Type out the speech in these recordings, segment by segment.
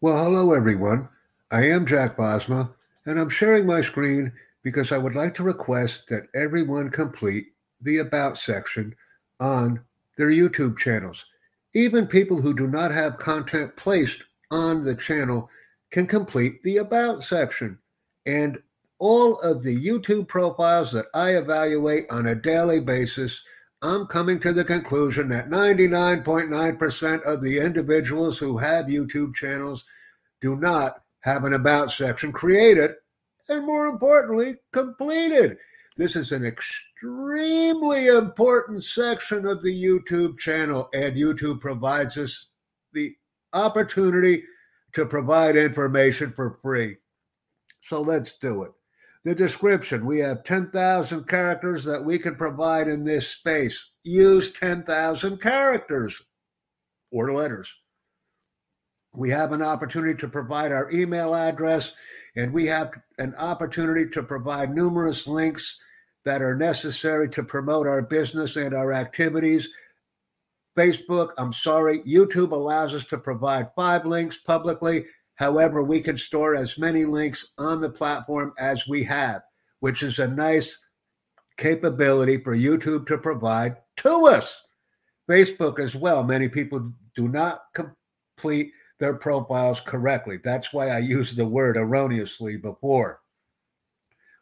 Well, hello, everyone. I am Jack Bosma, and I'm sharing my screen because I would like to request that everyone complete the About section on their YouTube channels. Even people who do not have content placed on the channel can complete the About section. And all of the YouTube profiles that I evaluate on a daily basis, I'm coming to the conclusion that 99.9% of the individuals who have YouTube channels do not have an About section created, and more importantly, completed. This is an extremely important section of the YouTube channel, and YouTube provides us the opportunity to provide information for free. So let's do it the description. We have 10,000 characters that we can provide in this space. Use 10,000 characters or letters. We have an opportunity to provide our email address, and we have an opportunity to provide numerous links that are necessary to promote our business and our activities. Facebook, I'm sorry, YouTube allows us to provide five links publicly However, we can store as many links on the platform as we have, which is a nice capability for YouTube to provide to us. Facebook as well. Many people do not complete their profiles correctly. That's why I used the word erroneously before.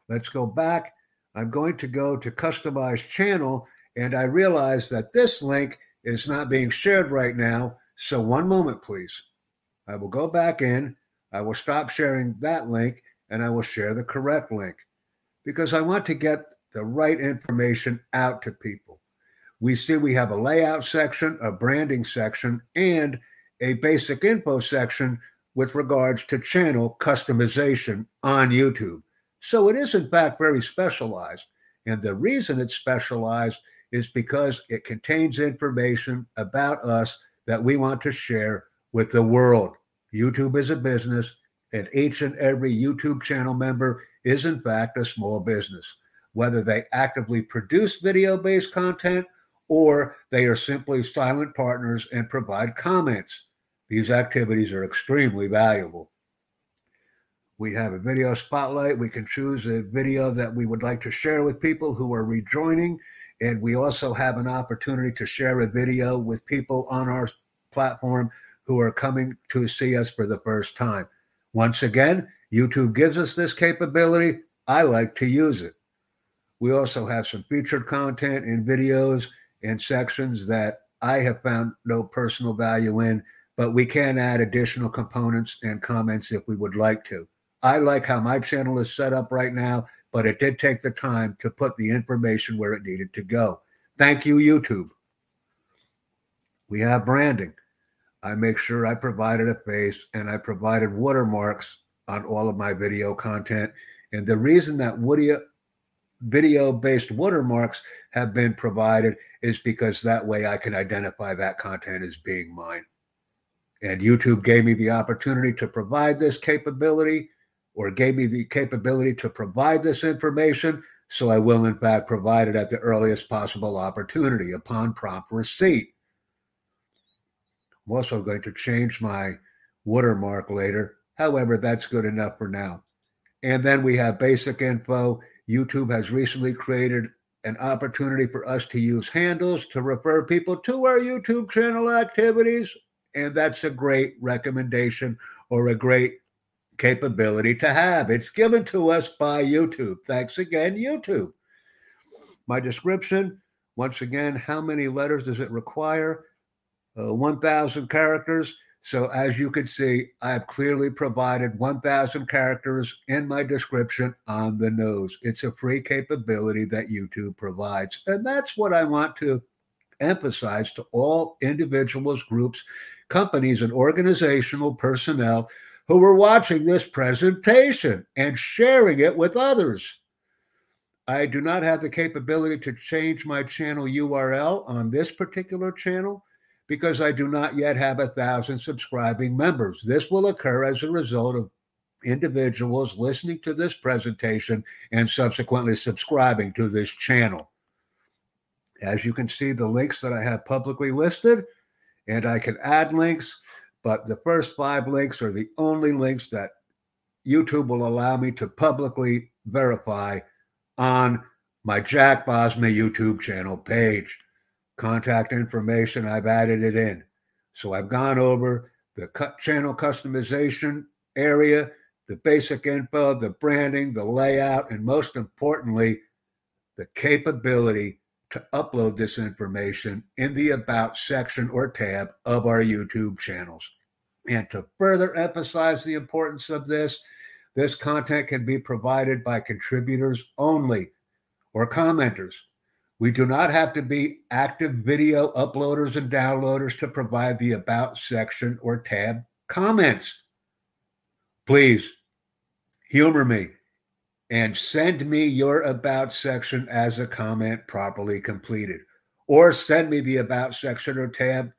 Let's go back. I'm going to go to customize channel, and I realize that this link is not being shared right now. So, one moment, please. I will go back in, I will stop sharing that link, and I will share the correct link because I want to get the right information out to people. We see we have a layout section, a branding section, and a basic info section with regards to channel customization on YouTube. So it is, in fact, very specialized. And the reason it's specialized is because it contains information about us that we want to share with the world. YouTube is a business, and each and every YouTube channel member is, in fact, a small business, whether they actively produce video based content or they are simply silent partners and provide comments. These activities are extremely valuable. We have a video spotlight. We can choose a video that we would like to share with people who are rejoining. And we also have an opportunity to share a video with people on our platform who are coming to see us for the first time. Once again, YouTube gives us this capability. I like to use it. We also have some featured content in videos and sections that I have found no personal value in, but we can add additional components and comments if we would like to. I like how my channel is set up right now, but it did take the time to put the information where it needed to go. Thank you, YouTube. We have branding. I make sure I provided a face and I provided watermarks on all of my video content. And the reason that video based watermarks have been provided is because that way I can identify that content as being mine. And YouTube gave me the opportunity to provide this capability or gave me the capability to provide this information. So I will, in fact, provide it at the earliest possible opportunity upon prompt receipt. I'm also going to change my watermark later. However, that's good enough for now. And then we have basic info. YouTube has recently created an opportunity for us to use handles to refer people to our YouTube channel activities. And that's a great recommendation or a great capability to have. It's given to us by YouTube. Thanks again, YouTube. My description once again, how many letters does it require? Uh, 1,000 characters. So as you can see, I have clearly provided 1,000 characters in my description on the nose. It's a free capability that YouTube provides. And that's what I want to emphasize to all individuals, groups, companies, and organizational personnel who are watching this presentation and sharing it with others. I do not have the capability to change my channel URL on this particular channel because I do not yet have a thousand subscribing members. This will occur as a result of individuals listening to this presentation and subsequently subscribing to this channel. As you can see, the links that I have publicly listed, and I can add links but the first five links are the only links that YouTube will allow me to publicly verify on my Jack Bosma YouTube channel page. Contact information, I've added it in. So I've gone over the channel customization area, the basic info, the branding, the layout, and most importantly, the capability to upload this information in the About section or tab of our YouTube channels. And to further emphasize the importance of this, this content can be provided by contributors only or commenters. We do not have to be active video uploaders and downloaders to provide the About section or tab comments. Please humor me and send me your About section as a comment properly completed. Or send me the About section or tab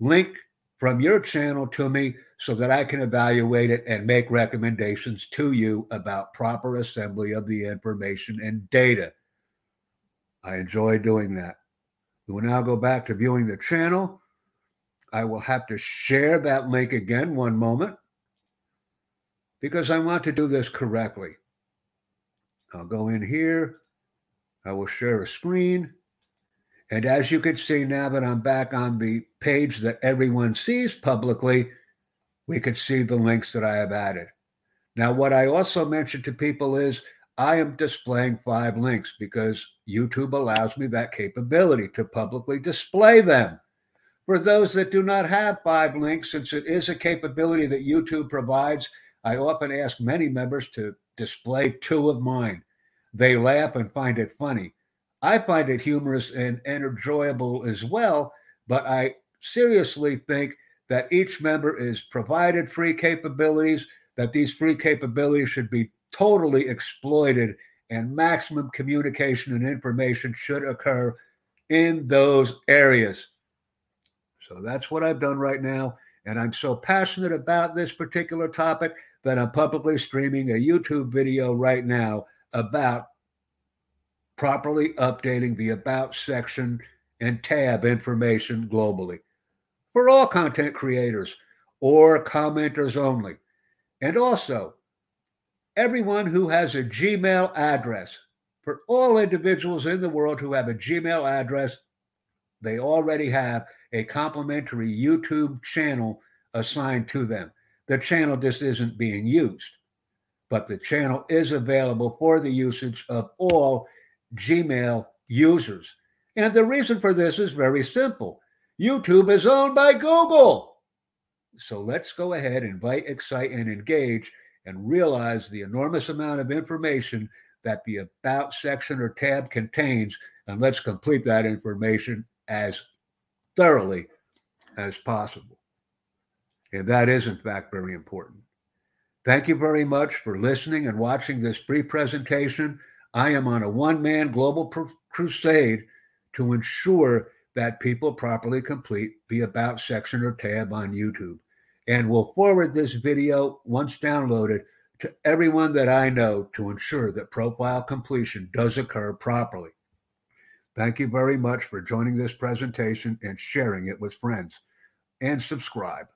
link from your channel to me so that I can evaluate it and make recommendations to you about proper assembly of the information and data. I enjoy doing that. We will now go back to viewing the channel. I will have to share that link again one moment because I want to do this correctly. I'll go in here. I will share a screen. And as you can see now that I'm back on the page that everyone sees publicly, we could see the links that I have added. Now, what I also mentioned to people is I am displaying five links because YouTube allows me that capability to publicly display them. For those that do not have five links, since it is a capability that YouTube provides, I often ask many members to display two of mine. They laugh and find it funny. I find it humorous and enjoyable as well, but I seriously think that each member is provided free capabilities, that these free capabilities should be totally exploited, and maximum communication and information should occur in those areas. So that's what I've done right now. And I'm so passionate about this particular topic that I'm publicly streaming a YouTube video right now about properly updating the About section and tab information globally for all content creators or commenters only. And also, everyone who has a Gmail address. For all individuals in the world who have a Gmail address, they already have a complimentary YouTube channel assigned to them. The channel just isn't being used, but the channel is available for the usage of all Gmail users. And the reason for this is very simple YouTube is owned by Google. So let's go ahead, invite, excite, and engage and realize the enormous amount of information that the About section or tab contains, and let's complete that information as thoroughly as possible. And that is, in fact, very important. Thank you very much for listening and watching this brief presentation. I am on a one man global pr- crusade to ensure that people properly complete the About section or tab on YouTube and will forward this video once downloaded to everyone that I know to ensure that profile completion does occur properly. Thank you very much for joining this presentation and sharing it with friends. And subscribe.